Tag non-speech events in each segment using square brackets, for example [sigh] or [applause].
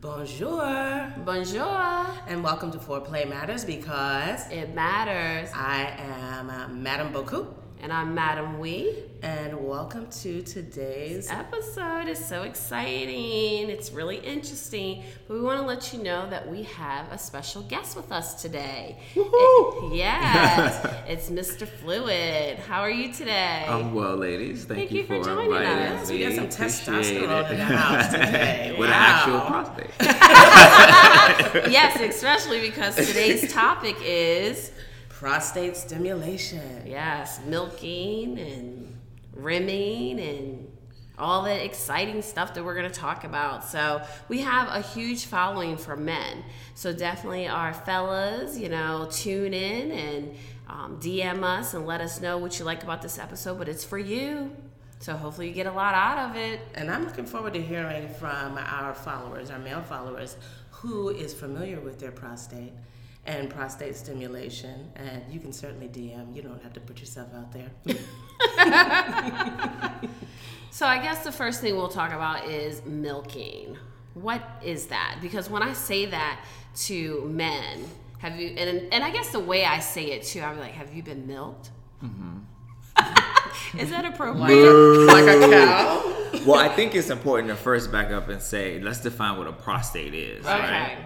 Bonjour. Bonjour. And welcome to Foreplay Matters because It matters. I am uh, Madame Boku. And I'm Madam Wee. And welcome to today's Episode is so exciting. It's really interesting. But we want to let you know that we have a special guest with us today. Woohoo! It- [laughs] yes, it's Mr. Fluid. How are you today? I'm well, ladies. Thank, Thank you, you for for joining us. me. We got some Appreciate testosterone it. in the house [laughs] today. With an Wow. actual prostate. [laughs] yes, especially because today's topic is prostate stimulation. yes, milking and rimming and all the exciting stuff that we're going to talk about. So, we have a huge following for men. So, definitely our fellas, you know, tune in and um, DM us and let us know what you like about this episode, but it's for you. So, hopefully, you get a lot out of it. And I'm looking forward to hearing from our followers, our male followers, who is familiar with their prostate and prostate stimulation. And you can certainly DM. You don't have to put yourself out there. [laughs] [laughs] [laughs] So I guess the first thing we'll talk about is milking. What is that? Because when I say that to men, have you and and I guess the way I say it too, I'm like, have you been milked? Mm-hmm. is that appropriate? like a cow. well, I think it's important to first back up and say, let's define what a prostate is. Okay. Right?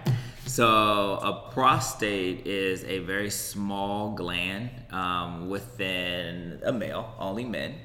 So, a prostate is a very small gland um, within a male, only men.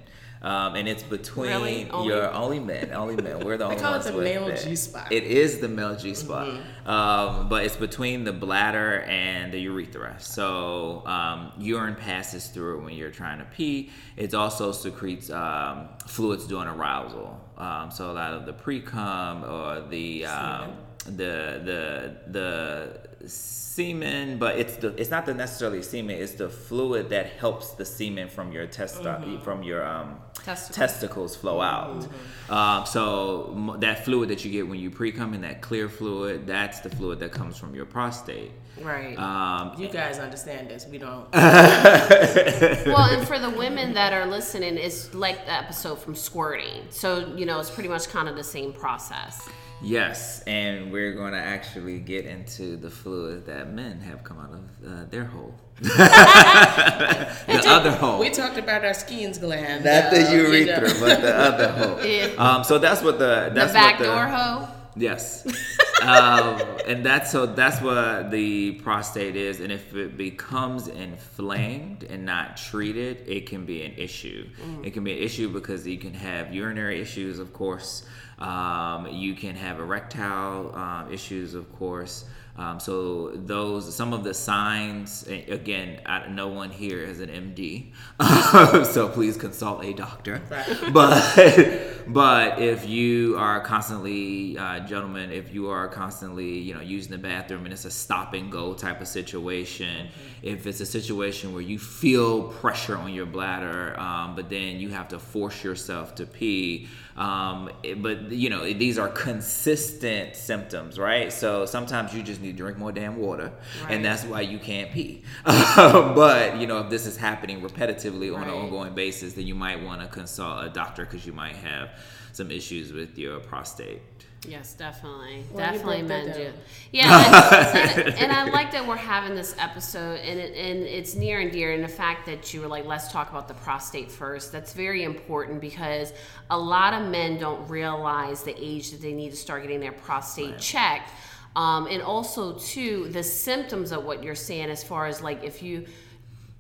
Um, and it's between Really? Only- your only men, only men. We're the [laughs] only call it ones the with male. G-spot. It is the male G spot, um, but it's between the bladder and the urethra. So um, urine passes through it when you're trying to pee. It also secretes um, fluids during arousal. Um, so a lot of the pre cum or the um, the the the semen, but it's the it's not the necessarily semen. It's the fluid that helps the semen from your test from your um, Testicles. testicles flow out. Um, so m- that fluid that you get when you pre-cum in that clear fluid, that's the fluid that comes from your prostate. Right. Um, You guys understand this. We don't. [laughs] well, and for the women that are listening, it's like the episode from squirting. So, you know, it's pretty much kind of the same process. Yes, and we're going to actually get into the fluid that men have come out of uh, their hole, [laughs] the other hole. We talked about our Skene's gland. not the you know. urethra, but the other hole. [laughs] Yeah. Um, so that's what the that's the back what the, door hoe. Yes. [laughs] um, and that's so that's what the prostate is. And if it becomes inflamed and not treated, it can be an issue. It can be an issue because you can have urinary issues, of course. Um, you can have erectile um, issues, of course. Um, so those some of the signs again I, no one here is an md [laughs] so please consult a doctor Right. but [laughs] but if you are constantly uh, gentlemen if you are constantly you know using the bathroom and it's a stop and go type of situation if it's a situation where you feel pressure on your bladder um, but then you have to force yourself to pee um, but you know these are consistent symptoms right? So sometimes you just need to drink more damn water Right. and that's why you can't pee. [laughs] But you know if this is happening repetitively on an ongoing basis then you might want to consult a doctor because you might have some issues with your prostate Yes, definitely. Well, definitely men do. Yeah, and, [laughs] and, and I like that we're having this episode, and it, and it's near and dear. And the fact that you were like, let's talk about the prostate first. That's very important because a lot of men don't realize the age that they need to start getting their prostate checked. Um, and also, too, the symptoms of what you're saying, as far as like if you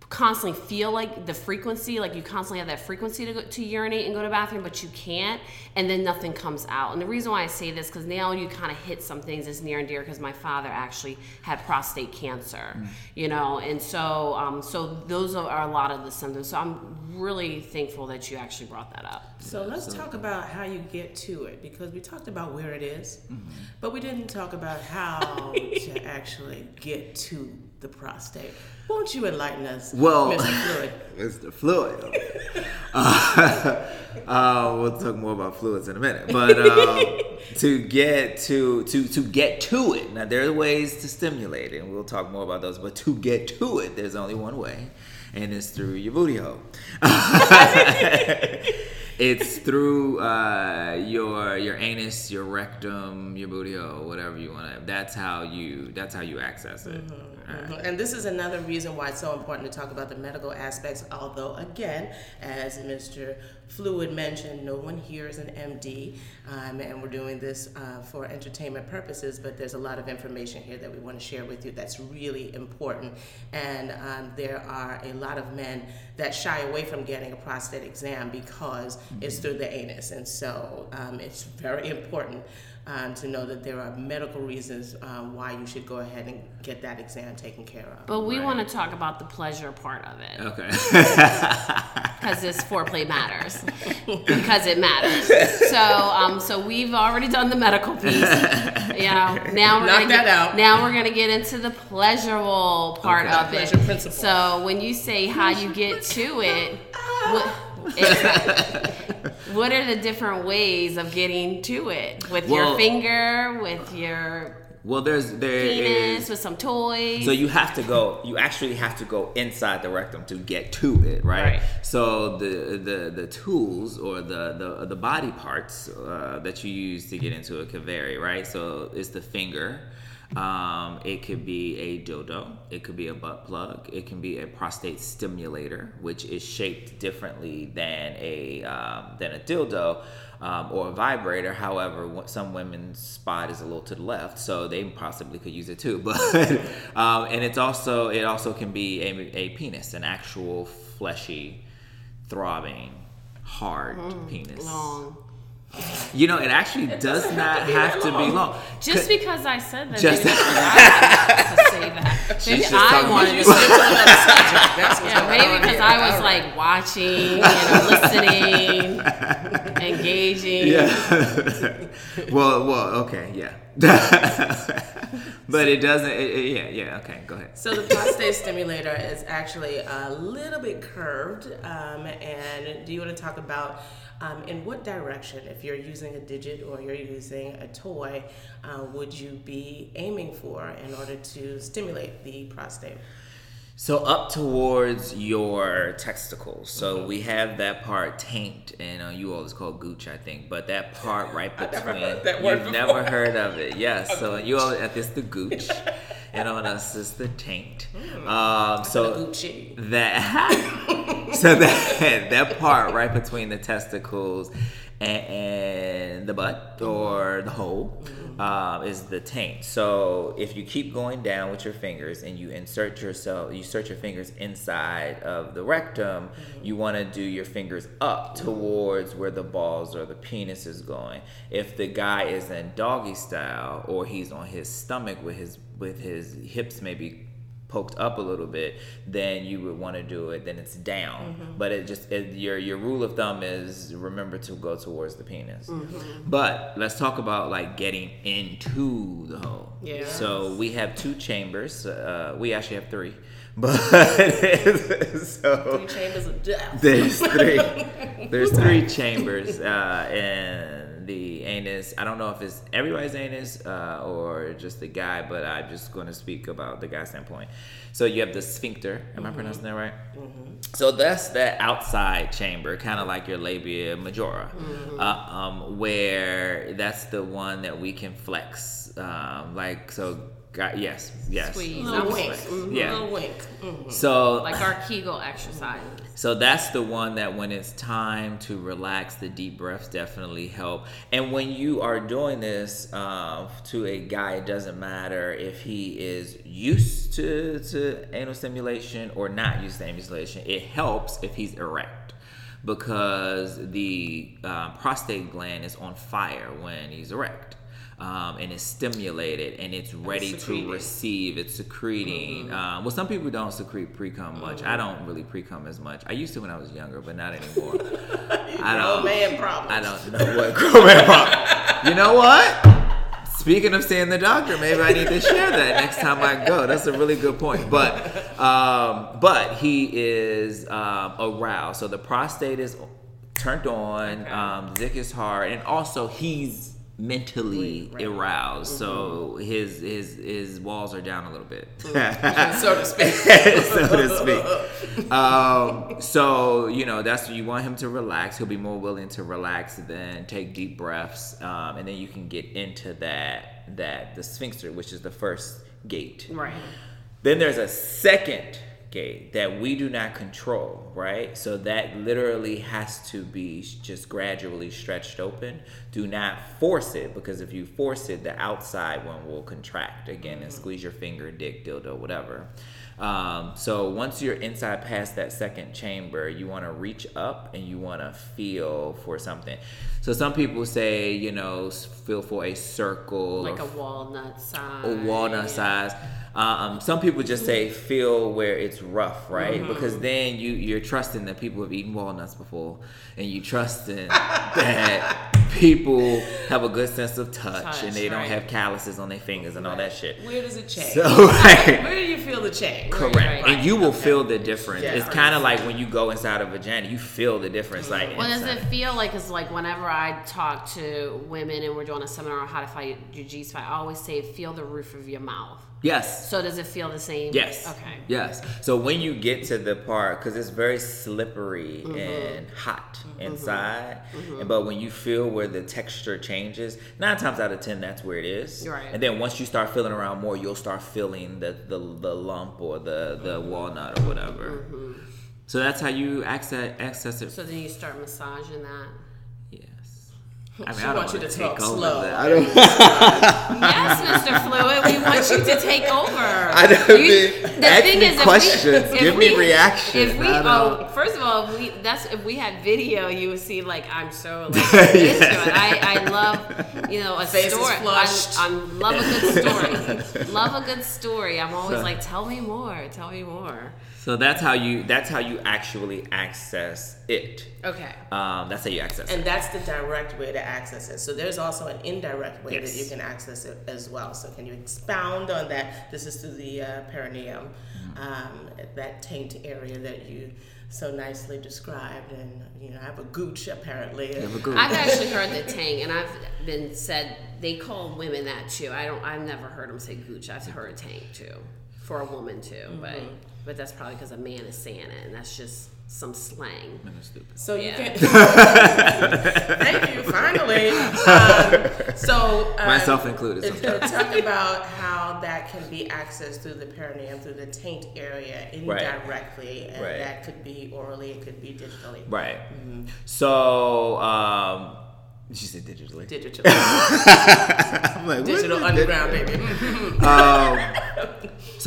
constantly feel like the frequency, like you constantly have that frequency to go, to urinate and go to the bathroom, but you can't, and then nothing comes out. And the reason why I say this because now you kind of hit some things that's near and dear because my father actually had prostate cancer, you know, and so um, so those are, are a lot of the symptoms. So I'm really thankful that you actually brought that up. So let's talk about how you get to it because we talked about where it is, but we didn't talk about how [laughs] to actually get to the prostate. Won't you enlighten us, Well- Mr. Fluid? It's the fluid. uh, uh, we'll talk more about fluids in a minute, but um, [laughs] to get to to to get to it. Now there are ways to stimulate it, and we'll talk more about those. But to get to it, there's only one way, and it's through your booty hole. [laughs] [laughs] it's through uh, your your anus, your rectum, your booty hole, whatever you want to. That's how you. That's how you access it. Mm-hmm. And this is another reason why it's so important to talk about the medical aspects. Although, again, as Mr. Fluid mentioned, no one here is an MD, um, and we're doing this uh, for entertainment purposes. But there's a lot of information here that we want to share with you that's really important. And um, there are a lot of men that shy away from getting a prostate exam because mm-hmm. it's through the anus, and so um, it's very important um, to know that there are medical reasons um, why you should go ahead and get that exam taken care of. But we right. want to talk about the pleasure part of it. Okay. [laughs] Because this foreplay matters. because it matters. So, um, so we've already done the medical piece. [laughs] You know, now we're Knock gonna that get, out. now we're gonna get into the pleasurable part Okay. of it. Pleasure principle. So when you say how you get to it, what, [laughs] what are the different ways of getting to it? With your finger, with your Well, there's there penis, is. with some toys. So you have to go. You actually have to go inside the rectum to get to it, right? Right. So the the the tools or the the the body parts uh, that you use to get into it could vary, right? So it's the finger. Um, it could be a dildo. It could be a butt plug. It can be a prostate stimulator, which is shaped differently than a um, than a dildo um, or a vibrator. However, some women's spot is a little to the left, so they possibly could use it too. [laughs] But um, and it's also it also can be a, a penis, an actual fleshy, throbbing, hard penis. long. You know, it actually does not have to be long. Just because I said that, Just- maybe that's what I to say that. [laughs] Maybe I talking wanted about to. you. [laughs] That's what's Yeah, maybe because. I was like watching, you [laughs] know, listening, engaging. Yeah. well, well, okay, yeah. but it doesn't. It, it- yeah, yeah. Okay, go ahead. So the prostate stimulator is actually a little bit curved. Um, and do you want to talk about um, in what direction, if you're using a digit or you're using a toy, uh, would you be aiming for in order to stimulate the prostate? So up towards your testicles. So we have that part taint, and uh, you all is called gooch, I think. But that part right [laughs] never between heard that word you've before. never heard of it. Yes. [laughs] So you all at this the gooch, [laughs] and on us is the taint. Hmm. Um, so Gucci. that so that [laughs] that part right between the testicles and, and the butt or the hole um, is the taint. So if you keep going down with your fingers and you insert yourself, you insert your fingers inside of the rectum, you want to do your fingers up towards where the balls or the penis is going. If the guy is in doggy style or he's on his stomach with his with his hips maybe poked up a little bit, then you would want to do it. Then it's down, but it just it, your your rule of thumb is remember to go towards the penis. But let's talk about like getting into the hole. Yeah. So we have two chambers. Uh, we actually have three, but [laughs] so Three chambers of death. there's three. There's [laughs] three chambers uh, in the anus. I don't know if it's everybody's anus uh, or just the guy, but I'm just going to speak about the guy standpoint. So you have the sphincter. Am I pronouncing that right? So that's that outside chamber, kind of like your labia majora, uh, um, where that's the one that we can flex. Um, like so, got, yes, yes. Squeeze. Little wink. sweat. Mhm, Yeah. Little wink. Mhm. So Like our Kegel exercises. so that's the one that when it's time to relax, the deep breaths definitely help. And when you are doing this uh, to a guy, it doesn't matter if he is used to, to anal stimulation or not used to anal stimulation. It helps if he's erect because the uh, prostate gland is on fire when he's erect. Um, and it's stimulated and it's ready to receive. It's secreting. Um, well, some people don't secrete pre cum much. I don't really pre cum as much. I used to when I was younger, but not anymore. [laughs] I don't. man, problem. I don't know what grown man problem. You know what? Speaking of seeing the doctor, maybe I need to share that next time I go. That's a really good point. But um, but he is um, aroused, so the prostate is turned on. Um, dick is hard, and also he's mentally Right. aroused so his his his walls are down a little bit [laughs] so to speak. [laughs] so to speak. Um, so you know that's you want him to relax. He'll be more willing to relax than take deep breaths, um, and then you can get into that that the sphincter, which is the first gate. Right. Then there's a second gate that we do not control, right? So that literally has to be just gradually stretched open. Do not force it because if you force it, the outside one will contract again and squeeze your finger, dick, dildo, whatever. Um, so once you're inside past that second chamber, you want to reach up and you want to feel for something. So some people say, you know, feel for a circle, Like a walnut size. a walnut size. Um, some people just say feel where it's rough, right? Mm-hmm. Because then you you're trusting that people have eaten walnuts before, and you trusting that people have a good sense of touch, Touch, and they don't have calluses on their fingers and all that shit. Where does it change? So [laughs] [laughs] right. Where do you feel the change? Correct, Right. and you will feel the difference. Yeah. It's kind of like when you go inside a vagina, you feel the difference. Like, What does it feel like? Is like whenever I talk to women and we're doing a seminar on how to fight your G spot, I always say feel the roof of your mouth. Yes. So does it feel the same? Yes. Okay. Yes. So when you get to the part, because it's very slippery Mm-hmm. and hot inside, and but when you feel where the texture changes, nine times out of ten, that's where it is. Right. And then once you start feeling around more, you'll start feeling the the, the lump or the the Mm-hmm. walnut or whatever. So that's how you access access it. So then you start massaging that. Yes. I mean, She I don't wants you wanna take talk over slow. the- I don't. Yes, Mr. Fluid, we want you to take over. I don't You- mean- the ask thing me is, if we- questions, if give me we- reaction. If we, oh, first of all, we that's if we had video, you would see like I'm so like [laughs] into. I, I love you know a Face story. I, I love a good story. [laughs] love a good story. I'm always like, tell me more. Tell me more. So that's how you that's how you actually access it. Okay. Um, that's how you access it. And that's the direct way to access it. So there's also an indirect way Yes. that you can access it as well. So can you expound on that? This is through the uh, perineum, um, that taint area that you so nicely described. And you know, I have a gooch apparently. Have a good- I've actually heard the tang, and I've been said they call women that too. I don't. I've never heard them say gooch. I've heard tang too for a woman too, but but that's probably because a man is saying it, and that's just some slang. Man, that's stupid. So you Yeah. can. [laughs] Thank you. Finally. [laughs] Um, so uh, Myself included. sometimes. talk about how that can be accessed through the perineum, through the taint area, indirectly, and Right. that could be orally, it could be digitally. Right. So, um, she said digitally. Digital, [laughs] I'm like, digital is underground, baby. Um,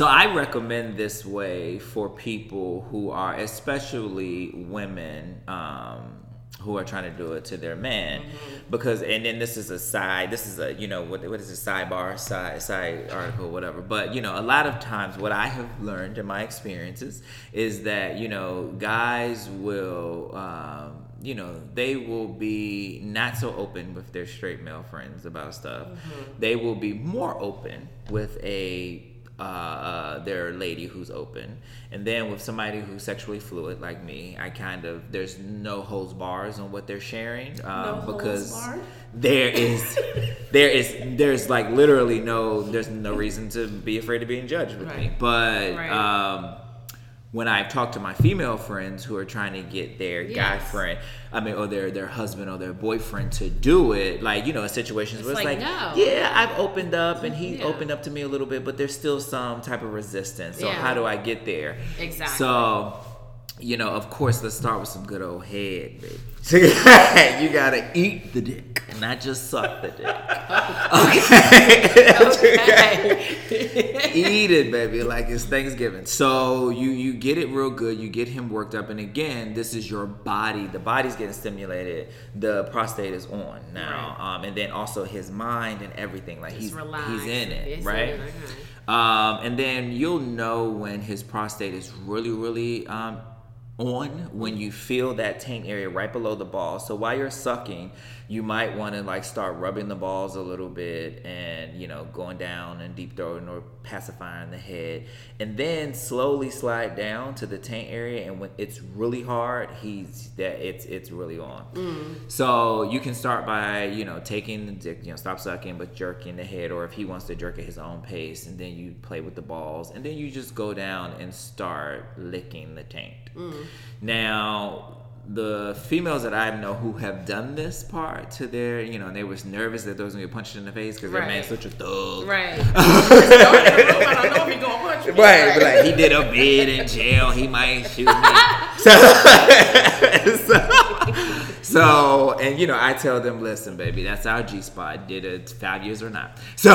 so I recommend this way for people who are, especially women, um, who are trying to do it to their man, because and then this is a side. This is a you know what what is a sidebar side side article whatever. But you know a lot of times what I have learned in my experiences is that you know guys will. Um, you know, they will be not so open with their straight male friends about stuff. They will be more open with a uh, uh, their lady who's open, and then with somebody who's sexually fluid like me, I kind of there's no holds bars on what they're sharing um, No because there is [laughs] there is there's like literally no there's no reason to be afraid of being judged with me, but Right. um, when I've talked to my female friends who are trying to get their guy friend, I mean, or their their husband or their boyfriend to do it, like you know, in situations where it's like, like, no. yeah, I've opened up and he Yeah. opened up to me a little bit, but there's still some type of resistance. So Yeah. how do I get there? Exactly. So, you know, of course, let's start with some good old head, baby. [laughs] you gotta eat the dick, and not just suck the dick. [laughs] Okay. okay. eat it, baby, like it's Thanksgiving. So you you get it real good. You get him worked up, and again, this is your body. The body's getting stimulated. The prostate is on now, um, and then also his mind and everything. Like he's relax. he's in it, in right? it, okay. Um, and then you'll know when his prostate is really, really um, on when you feel that taint area right below the ball. So while you're sucking, you might want to like start rubbing the balls a little bit and you know going down and deep throating or pacifying the head and then slowly slide down to the taint area and when it's really hard he's that it's it's really on Mm. so you can start by you know taking the dick you know stop sucking but jerking the head or if he wants to jerk at his own pace and then you play with the balls and then you just go down and start licking the taint Mm. now the females that I know who have done this part to their, you know, and they was nervous that they was gonna get punched in the face because their man's such a thug. Right. [laughs] I don't know if gonna punch. Right, but like he did a bid in jail, he might shoot me. [laughs] So, [laughs] so, so, and you know, I tell them, listen, baby, that's our G spot. Did it five years or not? So,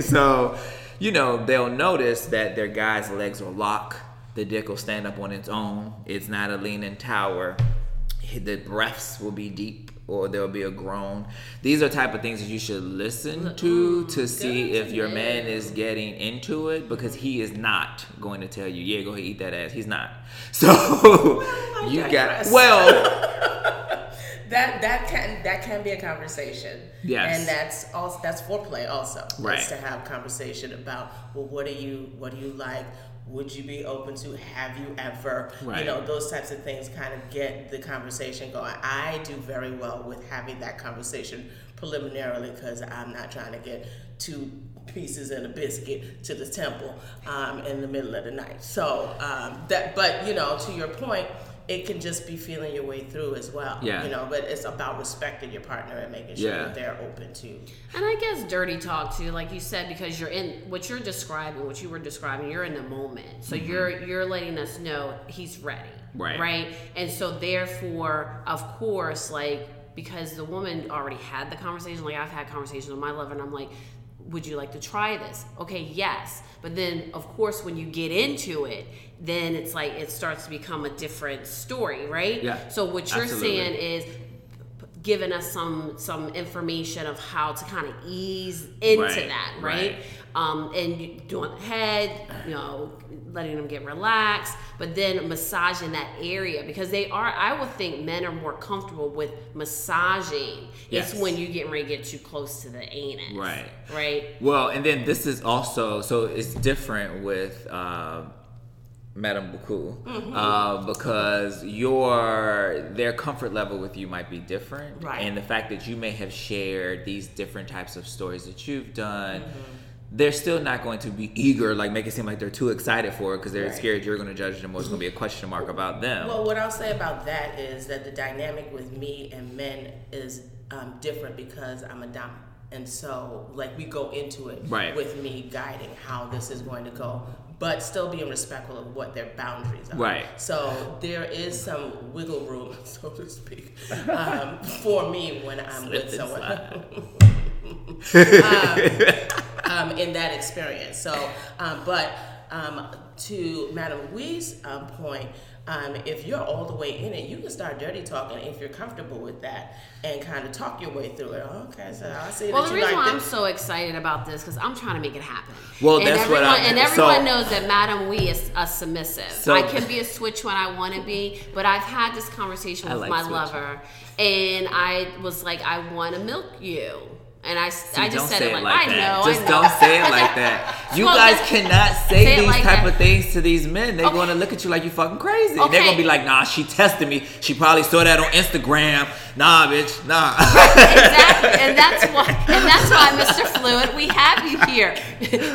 so, you know, they'll notice that their guy's legs are locked. The dick will stand up on its own. It's not a leaning tower. The breaths will be deep or there'll be a groan. These are type of things that you should listen to to see if your man is getting into it because he is not going to tell you, yeah, go ahead eat that ass. He's not. [laughs] So [laughs] you got well, [laughs] that that can that can be a conversation. Yes. And that's also that's foreplay also. Right. To have conversation about well what do you what do you like? Would you be open to have you ever Right. you know, those types of things kind of get the conversation going. I do very well with having that conversation preliminarily because I'm not trying to get two pieces and a biscuit to the temple um, in the middle of the night. So um, that, but you know, to your point, it can just be feeling your way through as well. Yeah. You know, but it's about respecting your partner and making sure Yeah. that they're open to. And I guess dirty talk too, like you said, because you're in what you're describing, what you were describing, you're in the moment. So mm-hmm. you're you're letting us know he's ready. Right. Right. And so therefore, of course, like because the woman already had the conversation, like I've had conversations with my lover and I'm like, would you like to try this? Okay, yes. But then of course when you get into it, then it's like it starts to become a different story, right? Yeah, So what you're absolutely. saying is giving us some some information of how to kind of ease into Right, that, right? right. Um, and doing the head, you know, letting them get relaxed, but then massaging that area because they are. I would think men are more comfortable with massaging. Yes. It's when you getting ready to get too close to the anus, Right. Right. Well, and then this is also so it's different with uh, Madame Buku Mm-hmm. uh, because your their comfort level with you might be different, Right. and the fact that you may have shared these different types of stories that you've done. Mm-hmm. They're still not going to be eager, like make it seem like they're too excited for it because they're Right. scared you're going to judge them or it's going to be a question mark about them. Well, what I'll say about that is that the dynamic with me and men is um, different because I'm a dom. And so, like, we go into it Right. with me guiding how this is going to go, but still being respectful of what their boundaries are. Right. So, there is some wiggle room, [laughs] so to speak, um, for me when I'm Slip with someone. [laughs] slide. um, in that experience. So, um, but um, to Madam Wee's um, point, um, if you're all the way in it, you can start dirty talking if you're comfortable with that and kind of talk your way through it. Okay, so I see Well, that the you reason like why I'm so excited about this because I'm trying to make it happen. Well, and that's what everyone, I'm- and everyone so- knows that Madam Wee is a submissive. So- I can be a switch when I want to be, but I've had this conversation with like my switching. lover, and I was like, I want to milk you. And I, See, I just said it like, like I that. know, Just I know. don't say it [laughs] like that. [laughs] You Well, guys cannot say, say these like type that. of things to these men. They're Okay. going to look at you like you fucking crazy. And they're going to be like, nah, she tested me. She probably saw that on Instagram. Nah, bitch, nah. exactly, and [laughs] that's why, and that's why, Mr. Fluid, we have you here.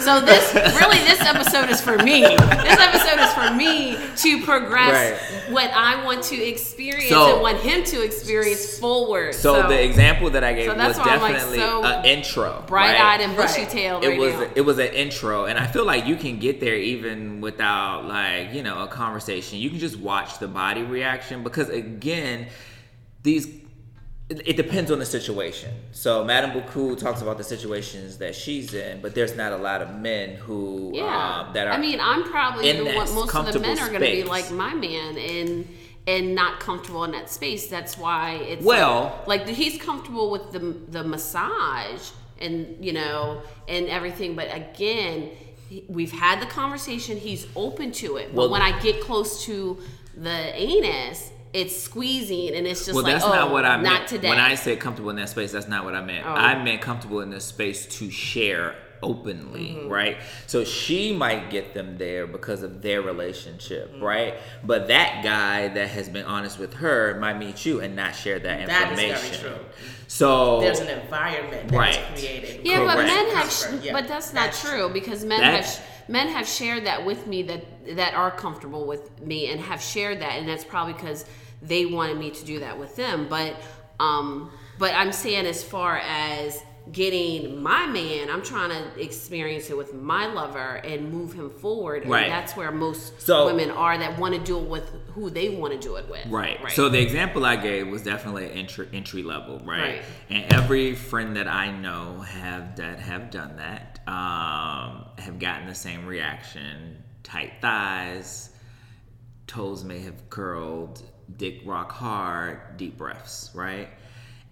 So this, really, this episode is for me. This episode is for me to progress Right. what I want to experience So- and want him to experience forward. so, the example that I gave So was I'm, like, definitely so an intro. bright-eyed right? and Right. bushy-tailed it right was now. it was an intro and i feel like you can get there even without like you know a conversation you can just watch the body reaction because again these it, it depends on the situation so madame buku talks about the situations that she's in but there's not a lot of men who yeah. um, that are I mean, I'm probably in the one. Most of the men are going to be like my man and and not comfortable in that space. That's why it's Well- like, like he's comfortable with the the massage and you know and everything. But again, we've had the conversation. He's open to it. Well- but when I get close to the anus. it's squeezing and it's just well, like that's oh, not what I oh, meant. not today. When I said comfortable in that space, that's not what I meant. Oh. I meant comfortable in this space to share openly, Mm-hmm. right? So she might get them there because of their relationship, Mm-hmm. right? But that guy that has been honest with her might meet you and not share that information. That is information. very true. So There's an environment that's Right. created. Yeah, but men have, sh- yeah. but that's not true because men That's- have men have shared that with me that that are comfortable with me and have shared that, and that's probably because they wanted me to do that with them. But um, but I'm saying as far as getting my man, I'm trying to experience it with my lover and move him forward, and Right. that's where most So- women are that want to do it with who they want to do it with. Right. Right. So the example I gave was definitely entry entry level, right? Right. And every friend that I know have that have done that um, have gotten the same reaction: tight thighs, toes may have curled, dick rock hard, deep breaths, right?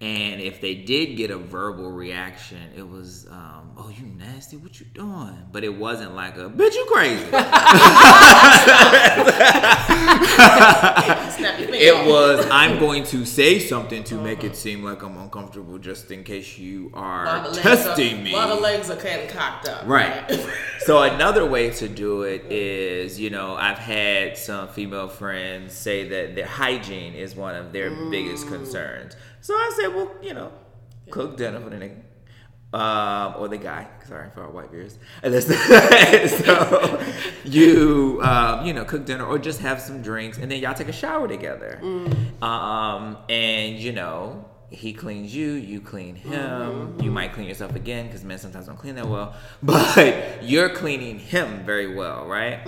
And if they did get a verbal reaction, it was, um, "Oh, you nasty! What you doing?" But it wasn't like a "bitch, you crazy." [laughs] It was I'm going to say something to make it seem like I'm uncomfortable just in case you While are the testing are, me. While the legs are kind of cocked up. Right. [laughs] so another way to do it is, you know, I've had some female friends say that their hygiene is one of their biggest concerns. So I said, well, you know, cook dinner for the nigga. Um, or the guy, sorry for our white viewers. [laughs] So you, um, you know, cook dinner or just have some drinks, and then y'all take a shower together. Um, and you know, he cleans you, you clean him. You might clean yourself again because men sometimes don't clean that well, [laughs] but you're cleaning him very well, right?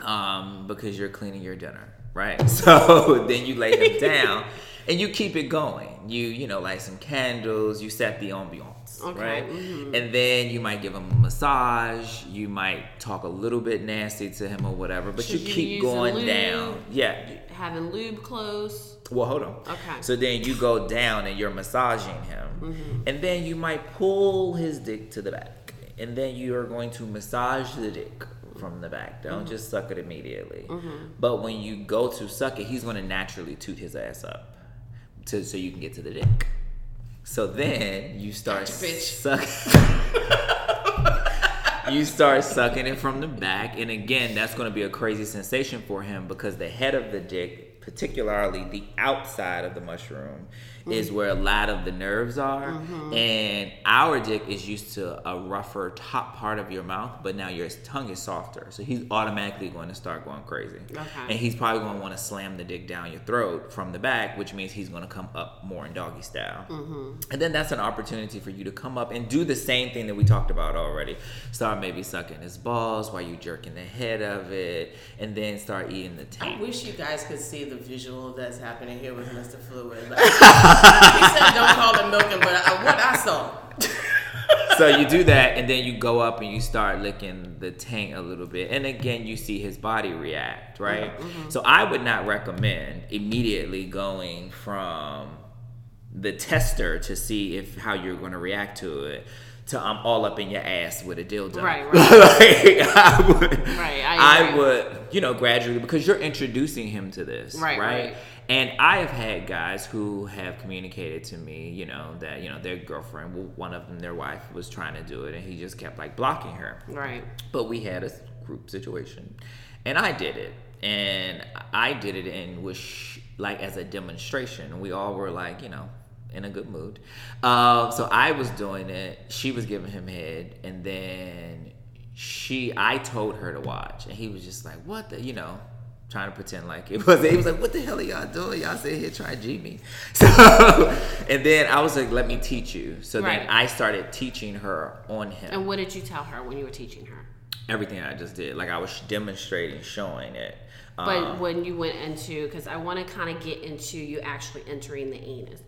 Um, because you're cleaning your dinner, right? [laughs] So then you lay him down. And you keep it going. You you know light some candles. You set the ambiance, Okay, right? And then you might give him a massage. You might talk a little bit nasty to him or whatever. But Should you you keep going lube? down. Yeah. Having lube close. Well, hold on. Okay. So then you go down and you're massaging him, Mm-hmm. and then you might pull his dick to the back, and then you are going to massage the dick from the back. Don't Mm-hmm. just suck it immediately. But when you go to suck it, he's going to naturally toot his ass up, to so you can get to the dick. So then you start sucking. [laughs] you start sucking it from the back and again that's going to be a crazy sensation for him because the head of the dick particularly the outside of the mushroom is mm-hmm. where a lot of the nerves are mm-hmm. and our dick is used to a rougher top part of your mouth but now your tongue is softer so he's automatically going to start going crazy Okay. and he's probably going to want to slam the dick down your throat from the back which means he's going to come up more in doggy style mm-hmm. and then that's an opportunity for you to come up and do the same thing that we talked about already. Start maybe sucking his balls while you jerking the head of it, and then start eating the tail. I wish you guys could see the visual that's happening here with Mr. Fluid. Like, [laughs] [laughs] he said, "Don't call it milking," but I, uh, what I saw. so you do that, and then you go up and you start licking the tank a little bit, and again you see his body react, right? Mm-hmm. So I would not recommend immediately going from the tester to see if how you're going to react to it. To I'm all up in your ass with a dildo. Right, [laughs] like, I would, Right, I agree. would, you know, gradually because you're introducing him to this, Right, right? right. And I have had guys who have communicated to me, you know, that you know their girlfriend, one of them, their wife, was trying to do it, and he just kept like blocking her. Right. But we had a group situation, and I did it, and I did it and was sh- like as a demonstration. We all were like, you know, in a good mood. Um, so I was doing it. She was giving him head, and then she, I told her to watch, and he was just like, "What the," you know. Trying to pretend like it [laughs] was. He was like, "What the hell are y'all doing? Y'all sit here trying to G me." [laughs] So, and then I was like, "Let me teach you." So Right. then I started teaching her on him And what did you tell her when you were teaching her? everything I just did. Like I was demonstrating, showing it. But Um, when you went into, because I want to kind of get into you actually entering the anus.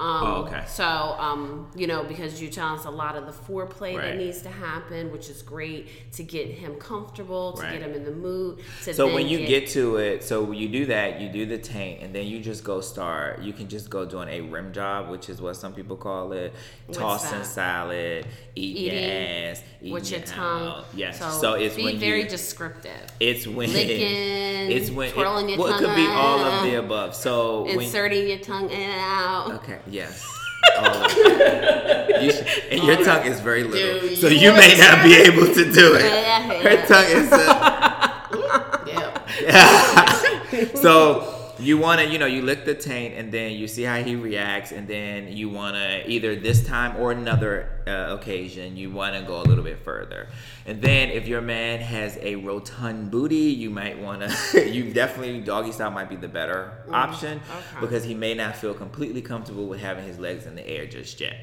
Um, Oh, okay. So, um, you know, because you tell us a lot of the foreplay Right. that needs to happen, which is great to get him comfortable, to Right. get him in the mood. To So when you get to it, so you do that, you do the taint, and then you just go start. You can just go doing a rim job, which is what some people call it, What's tossing that? salad, eating, Eating your ass, eating with your tongue. Yes. So, So, it's be when very you, descriptive. it's when [laughs] licking, it's when twirling it, your well, it could be all of the above. So when, Inserting your tongue in and out. Okay. Yes. All of it. You should- and your tongue is very little, Do so you you may not be able to do it. Her tongue is. Uh, [laughs] Yeah. [laughs] so you want to, you know, you lick the taint, and then you see how he reacts, and then you want to either this time or another uh, occasion, you want to go a little bit further. And then if your man has a rotund booty, you might want to, [laughs] you definitely doggy style might be the better option okay. because he may not feel completely comfortable with having his legs in the air just yet.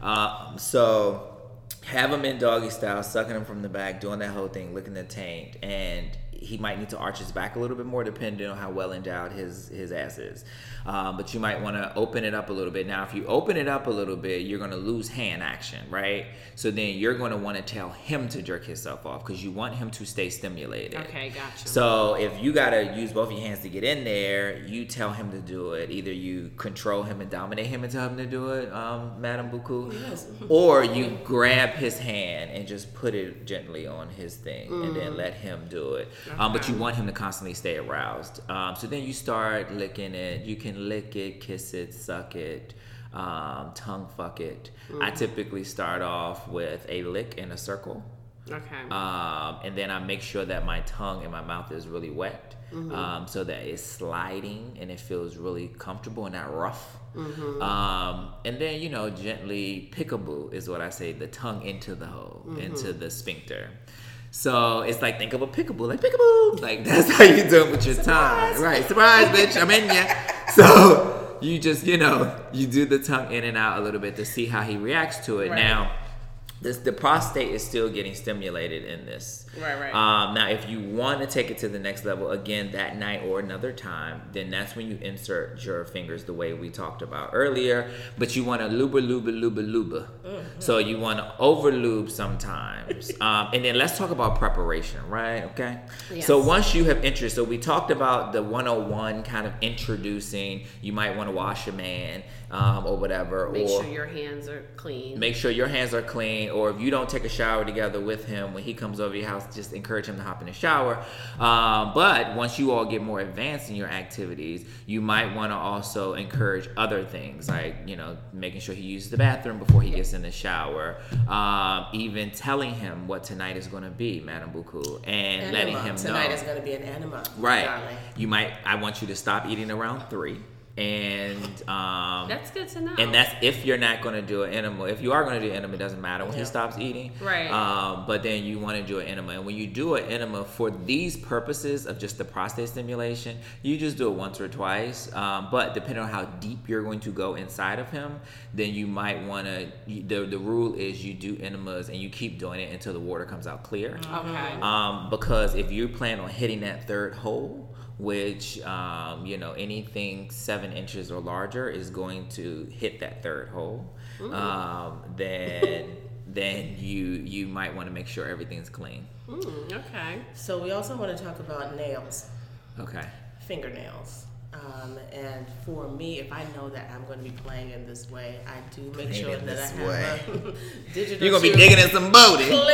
Um, so have him in doggy style, sucking him from the back, doing that whole thing, licking the taint, and he might need to arch his back a little bit more depending on how well endowed his his ass is. Um, but you might want to open it up a little bit. Now, if you open it up a little bit, you're going to lose hand action, right? So then you're going to want to tell him to jerk himself off because you want him to stay stimulated. Okay, gotcha. So if you gotta use both your hands to get in there, you tell him to do it. Either you control him and dominate him and tell him to do it, um, Madam Buku, Yes. [laughs] or you grab his hand and just put it gently on his thing and then let him do it. Um, but you want him to constantly stay aroused. Um, so then you start licking it. You can lick it, kiss it, suck it. Um, tongue fuck it. I typically start off with a lick in a circle okay. um, and then I make sure that my tongue and my mouth is really wet, Mm-hmm. um, so that it's sliding and it feels really comfortable and not rough. Mm-hmm. Um, and then you know, gently pickable is what I say, the tongue into the hole, Mm-hmm. into the sphincter. So it's like think of a pickable, like pickable, like [laughs] that's how you do it with your tongue, right? Surprise, bitch, I'm in ya. So you just you know you do the tongue in and out a little bit to see how he reacts to it. Right. Now this the prostate is still getting stimulated in this. Right, right. Um, now, if you want to take it to the next level again that night or another time, then that's when you insert your fingers the way we talked about earlier. But you want to luba luba luba luba. Mm-hmm. So you want to over lube sometimes. [laughs] um, and then let's talk about preparation, right? Okay. Yes. So once you have interest, so we talked about the 101 kind of introducing. You might want to wash your man um, or whatever, Make or sure your hands are clean. Make sure your hands are clean, or if you don't take a shower together with him when he comes over your house, just encourage him to hop in the shower. Um, but once you all get more advanced in your activities, you might want to also encourage other things, like you know, making sure he uses the bathroom before he gets in the shower, um, even telling him what tonight is going to be, Madam Buku, and letting him Tonight know. Tonight is going to be an enema. right. darling. You might. I want you to stop eating around three, and um, That's good to know. and that's if you're not going to do an enema. If you are going to do an enema, it doesn't matter when he stops eating. Right. Um, but then you want to do an enema. And when you do an enema for these purposes of just the prostate stimulation, you just do it once or twice. Um, but depending on how deep you're going to go inside of him, then you might want to. The, the rule is you do enemas and you keep doing it until the water comes out clear. okay. Um, because if you plan on hitting that third hole, which um, you know anything seven inches or larger is going to hit that third hole, um, then [laughs] then you you might want to make sure everything's clean. Mm, okay. So we also want to talk about nails, Okay. fingernails. Um, and for me, if I know that I'm going to be playing in this way, I do make sure that I have a [laughs] digital. You're gonna be digging in some booty. cut,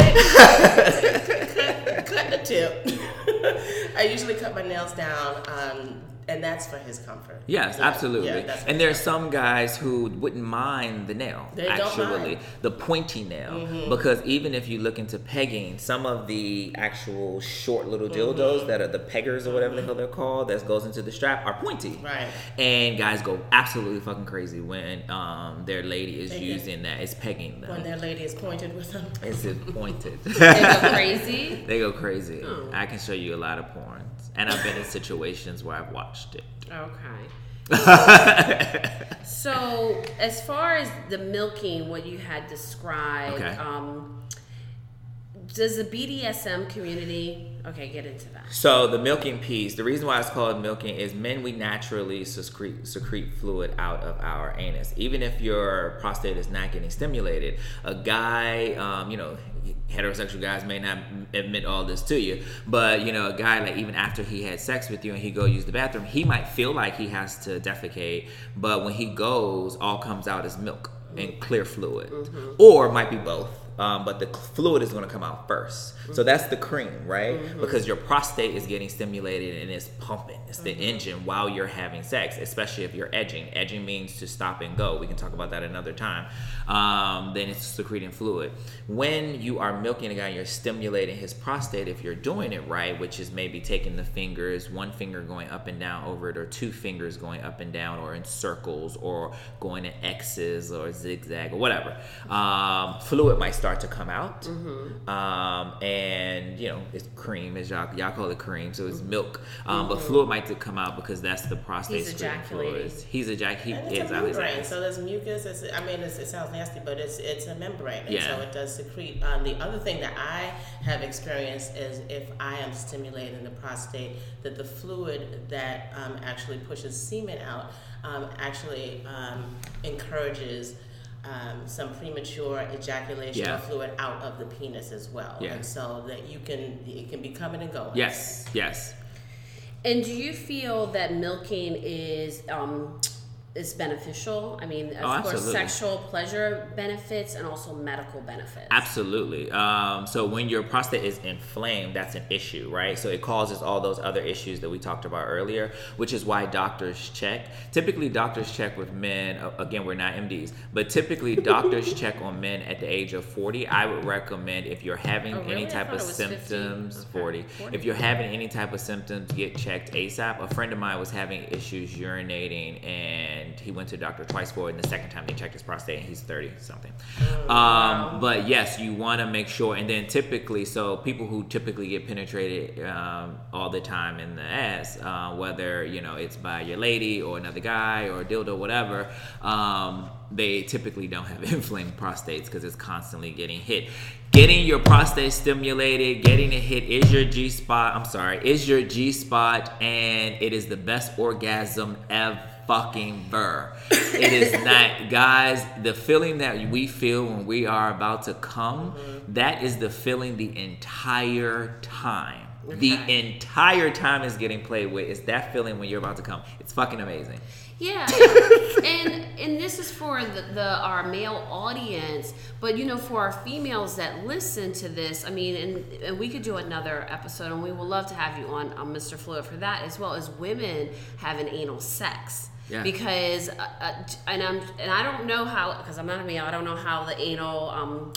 cut [laughs] the tip. [laughs] I usually cut my nails down, um, and that's for his comfort. Yes, absolutely. yeah, and there's some guys who wouldn't mind the nail, They don't actually, mind. the pointy nail, because even if you look into pegging, some of the actual short little dildos that are the peggers or whatever the hell they're called, that goes into the strap, are pointy. Right. And guys go absolutely fucking crazy when um, their lady is They using that. It's pegging them. When their lady is pointed with them. It's pointed. [laughs] They go crazy. [laughs] they go crazy. Oh. I can show you a lot of porn, and I've been in situations where I've watched it. Okay. [laughs] So, as far as the milking, what you had described, Okay. um, does the BDSM community Okay, get into that. So the milking piece, the reason why it's called milking is men we naturally secrete secrete fluid out of our anus. Even if your prostate is not getting stimulated, a guy, um, you know, heterosexual guys may not admit all this to you, but you know, a guy like even after he had sex with you and he go use the bathroom, he might feel like he has to defecate, but when he goes, all comes out as milk and clear fluid, mm-hmm. or might be both um, but the fluid is going to come out 1st mm-hmm. So that's the cream, right? Mm-hmm. Because your prostate is getting stimulated and it's pumping. It's the mm-hmm. engine while you're having sex, especially if you're edging. Edging means to stop and go. We can talk about that another time. Um, then it's secreting fluid. When you are milking a guy, you're stimulating his prostate if you're doing it right, which is maybe taking the fingers, one finger going up and down over it, or two fingers going up and down, or in circles, or going in X's or zigzag or whatever. Um, fluid might start start to come out. Mm-hmm. Um, and you know, it's cream, as y'all y'all call it cream, so it's milk. Um, mm-hmm. But fluid might come out because that's the prostate He's ejaculating. He's ejaculating. He, it's a membrane, so there's mucus. It's, I mean, it's, it sounds nasty, but it's it's a membrane, and yeah. so it does secrete. Um, the other thing that I have experienced is if I am stimulating the prostate, that the fluid that um, actually pushes semen out um, actually um, encourages um, some premature ejaculation yeah. of fluid out of the penis as well. Yeah. And so that you can, it can be coming and going. Yes, yes. And do you feel that milking is um, is beneficial. I mean, of oh, course, sexual pleasure benefits and also medical benefits. Absolutely. Um, so when your prostate is inflamed, that's an issue, right? So it causes all those other issues that we talked about earlier, which is why doctors check. Typically, doctors check with men. Again, we're not MDs, but typically [laughs] doctors check on men at the age of 40. I would recommend if you're having oh, really? any type of symptoms, okay. 40, 40, If you're having any type of symptoms, get checked ASAP. A friend of mine was having issues urinating and and he went to doctor twice for it. And the second time they checked his prostate, and he's thirty something. Oh, um, wow. But yes, you want to make sure. And then typically, so people who typically get penetrated um, all the time in the ass, uh, whether you know it's by your lady or another guy or dildo, whatever. Um, they typically don't have [laughs] inflamed prostates because it's constantly getting hit. Getting your prostate stimulated, getting it hit is your G spot. I'm sorry, is your G spot, and it is the best orgasm ever fucking ver. It is [laughs] not, guys. The feeling that we feel when we are about to come, mm-hmm. that is the feeling the entire time. Okay. The entire time is getting played with. Is that feeling when you're about to come? It's fucking amazing. Yeah, [laughs] and and this is for the, the, our male audience, but you know, for our females that listen to this, I mean, and, and we could do another episode, and we would love to have you on, on Mr. Fluid for that, as well as women having anal sex. Yeah. Because uh, uh, and I'm and I don't know how because I'm not a male. I don't know how the anal um,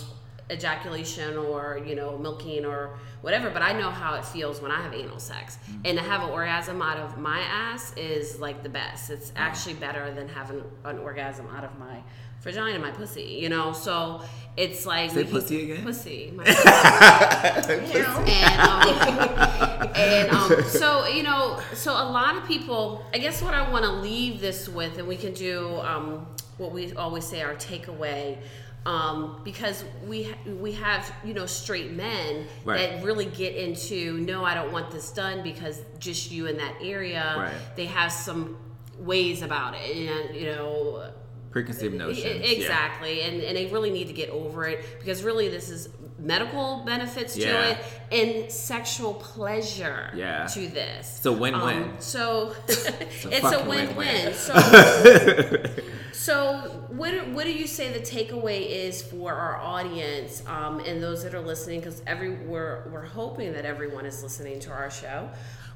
ejaculation or you know milking or whatever but i know how it feels when i have anal sex. Mm-hmm. and to have an orgasm out of my ass is like the best. It's actually better than having an orgasm out of my vagina my pussy you know? So it's like Say pussy again? pussy, [laughs] my pussy. [laughs] and, um, and um, so you know so a lot of people i guess what i want to leave this with and we can do um, what we always say our takeaway um, because we we have you know straight men right. that really get into no, I don't want this done because just you in that area. Right. They have some ways about it, and you know preconceived notions exactly, yeah. and and they really need to get over it because really this is medical benefits yeah. to it and sexual pleasure yeah. to this. So win-win. Um, [laughs] so it's, it's a win-win. win-win. So, [laughs] so what what do you say the takeaway is for our audience um, and those that are listening? Because every we're we're hoping that everyone is listening to our show.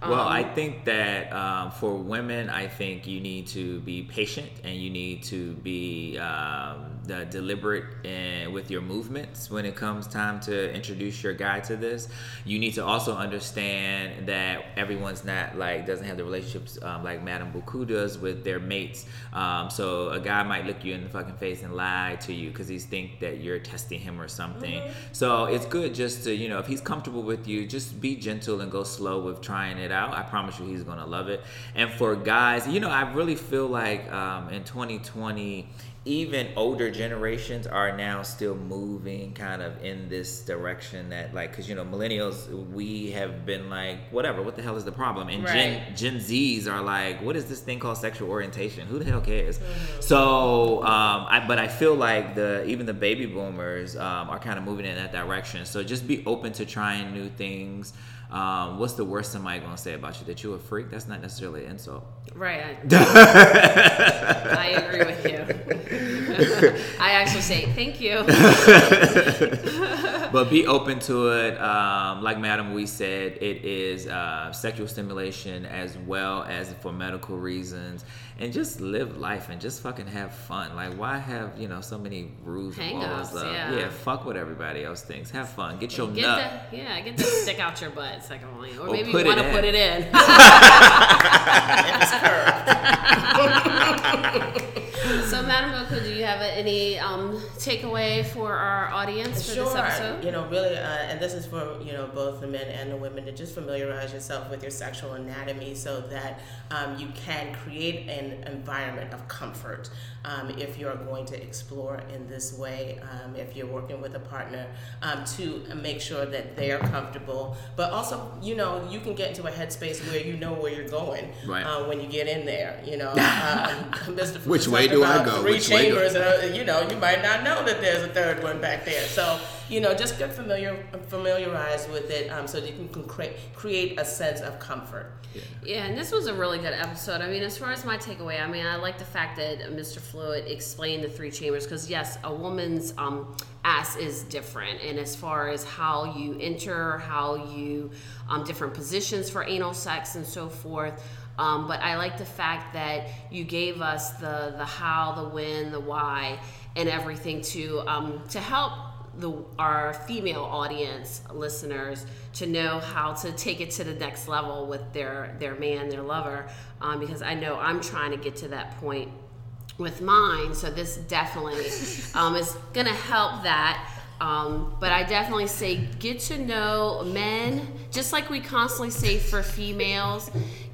Well, um, I think that um, for women, I think you need to be patient and you need to be um, deliberate in, with your movements when it comes time to introduce your guy to this. You need to also understand that everyone's not like doesn't have the relationships um, like Madame Buku does with their mates. Um, so a guy might look you in the fucking face and lie to you because he's think that you're testing him or something. Mm-hmm. So it's good just to you know if he's comfortable with you, just be gentle and go slow with trying it out. I promise you, he's gonna love it. And for guys, you know, I really feel like um, in 2020 even older generations are now still moving kind of in this direction that like because you know millennials we have been like whatever what the hell is the problem and gen, Right. gen z's are like what is this thing called sexual orientation who the hell cares so um I, but i feel like the even the baby boomers um, are kind of moving in that direction so just be open to trying new things um, what's the worst somebody gonna say about you that you a freak that's not necessarily an insult Right. I, [laughs] I agree with you. [laughs] I actually say thank you. [laughs] but be open to it. Um, like Madam we said, it is uh, sexual stimulation as well as for medical reasons, and just live life and just fucking have fun. Like, why have you know so many rules and laws? Hang-ups, of- yeah. fuck what everybody else thinks. Have fun. Get your Get nut. the yeah, get the stick out your butt. Secondly, or Or maybe you want to put it in. [laughs] [laughs] so, Madam Boku, do you have any um, takeaway for our audience for Sure. this episode? You know, really, uh, and this is for you know both the men and the women to just familiarize yourself with your sexual anatomy so that um, you can create an environment of comfort um, if you're going to explore in this way. Um, if you're working with a partner, um, to make sure that they are comfortable, but also you know you can get into a headspace where you know where you're going Right. uh, when you get in there. You know, [laughs] um, [laughs] Mr. Which way do I go? Three Which chambers, and uh, you know you might not know that there's a third one back there. So you know, just get familiar familiarized with it, um, so that you can can create create a sense of comfort. Yeah, and this was a really good episode. I mean, as far as my takeaway, I mean, I like the fact that Mr. Fluid explained the three chambers because, yes, a woman's um, ass is different. And as far as how you enter, how you, um, different positions for anal sex and so forth. Um, but I like the fact that you gave us the, the how, the when, the why, and everything to, um, to help the our female audience listeners to know how to take it to the next level with their their man their lover. Um, because I know I'm trying to get to that point with mine. So this definitely [laughs] um, is gonna help that. Um, but I definitely say get to know men just like we constantly say for females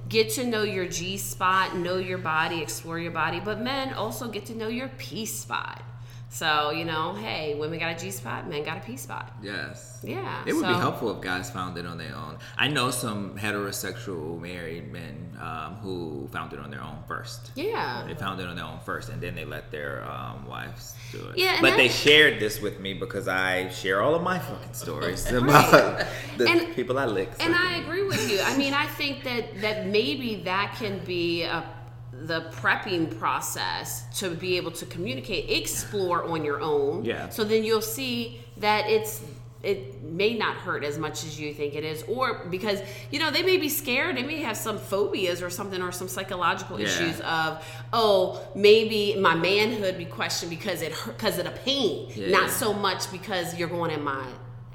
get to know your G spot know your body explore your body. But men also get to know your P spot so, you know, hey, women got a G spot, men got a P spot. Yes. Yeah. It would be helpful if guys found it on their own. I know some heterosexual married men um, who found it on their own first. Yeah. They found it on their own first, and then they let their um, wives do it. Yeah, but they shared this with me because I share all of my fucking stories [laughs] about the And- people I lick. And I agree with you. I mean, I think that that maybe that can be a, the prepping process to be able to communicate, explore on your own. Yeah. So then you'll see that it's it may not hurt as much as you think it is, or because you know they may be scared, they may have some phobias or something, or some psychological Yeah. issues of oh maybe my manhood be questioned because it because of the pain, Yeah. not so much because you're going in my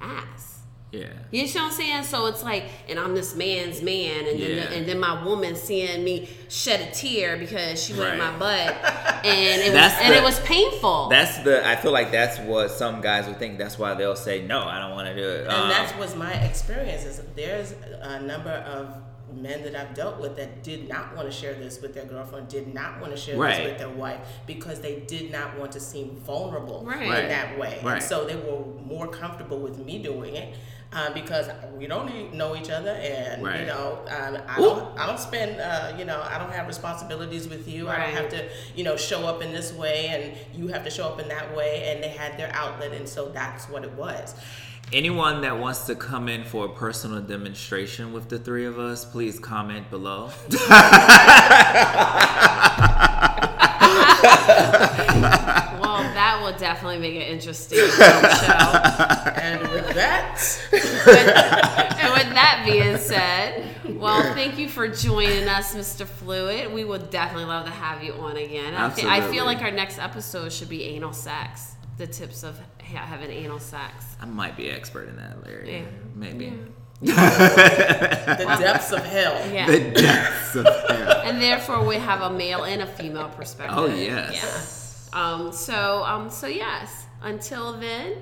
ass. Yeah. You see what I'm saying? So it's like, and I'm this man's man, and Yeah. then and then my woman seeing me shed a tear because she went in my butt, and it [laughs] was That's and it was painful. That's the. I feel like that's what some guys would think. That's why they'll say no. I don't want to do it. And Um, that was my experience. Is there's a number of men that I've dealt with that did not want to share this with their girlfriend, did not want to share Right. this with their wife because they did not want to seem vulnerable Right. in that way. Right. And so they were more comfortable with me doing it. Um, because we don't e- know each other, and you know, um, I don't, I don't spend, uh, you know, I don't have responsibilities with you. I don't have to, you know, show up in this way, and you have to show up in that way. And they had their outlet, and so that's what it was. Anyone that wants to come in for a personal demonstration with the three of us, please comment below. well, that will definitely make it interesting show. And with that. and with that being said, well, thank you for joining us, Mr. Fluid. We would definitely love to have you on again. I, thi- I feel like our next episode should be anal sex. The tips of ha- having anal sex. I might be expert in that Larry. Yeah. Maybe. the depths of hell. Yeah. The depths of hell. [laughs] and therefore we have a male and a female perspective. Oh yes. Yeah. Um. So um. So yes. Until then,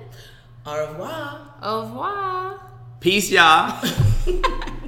Au revoir. au revoir. Peace, y'all. [laughs]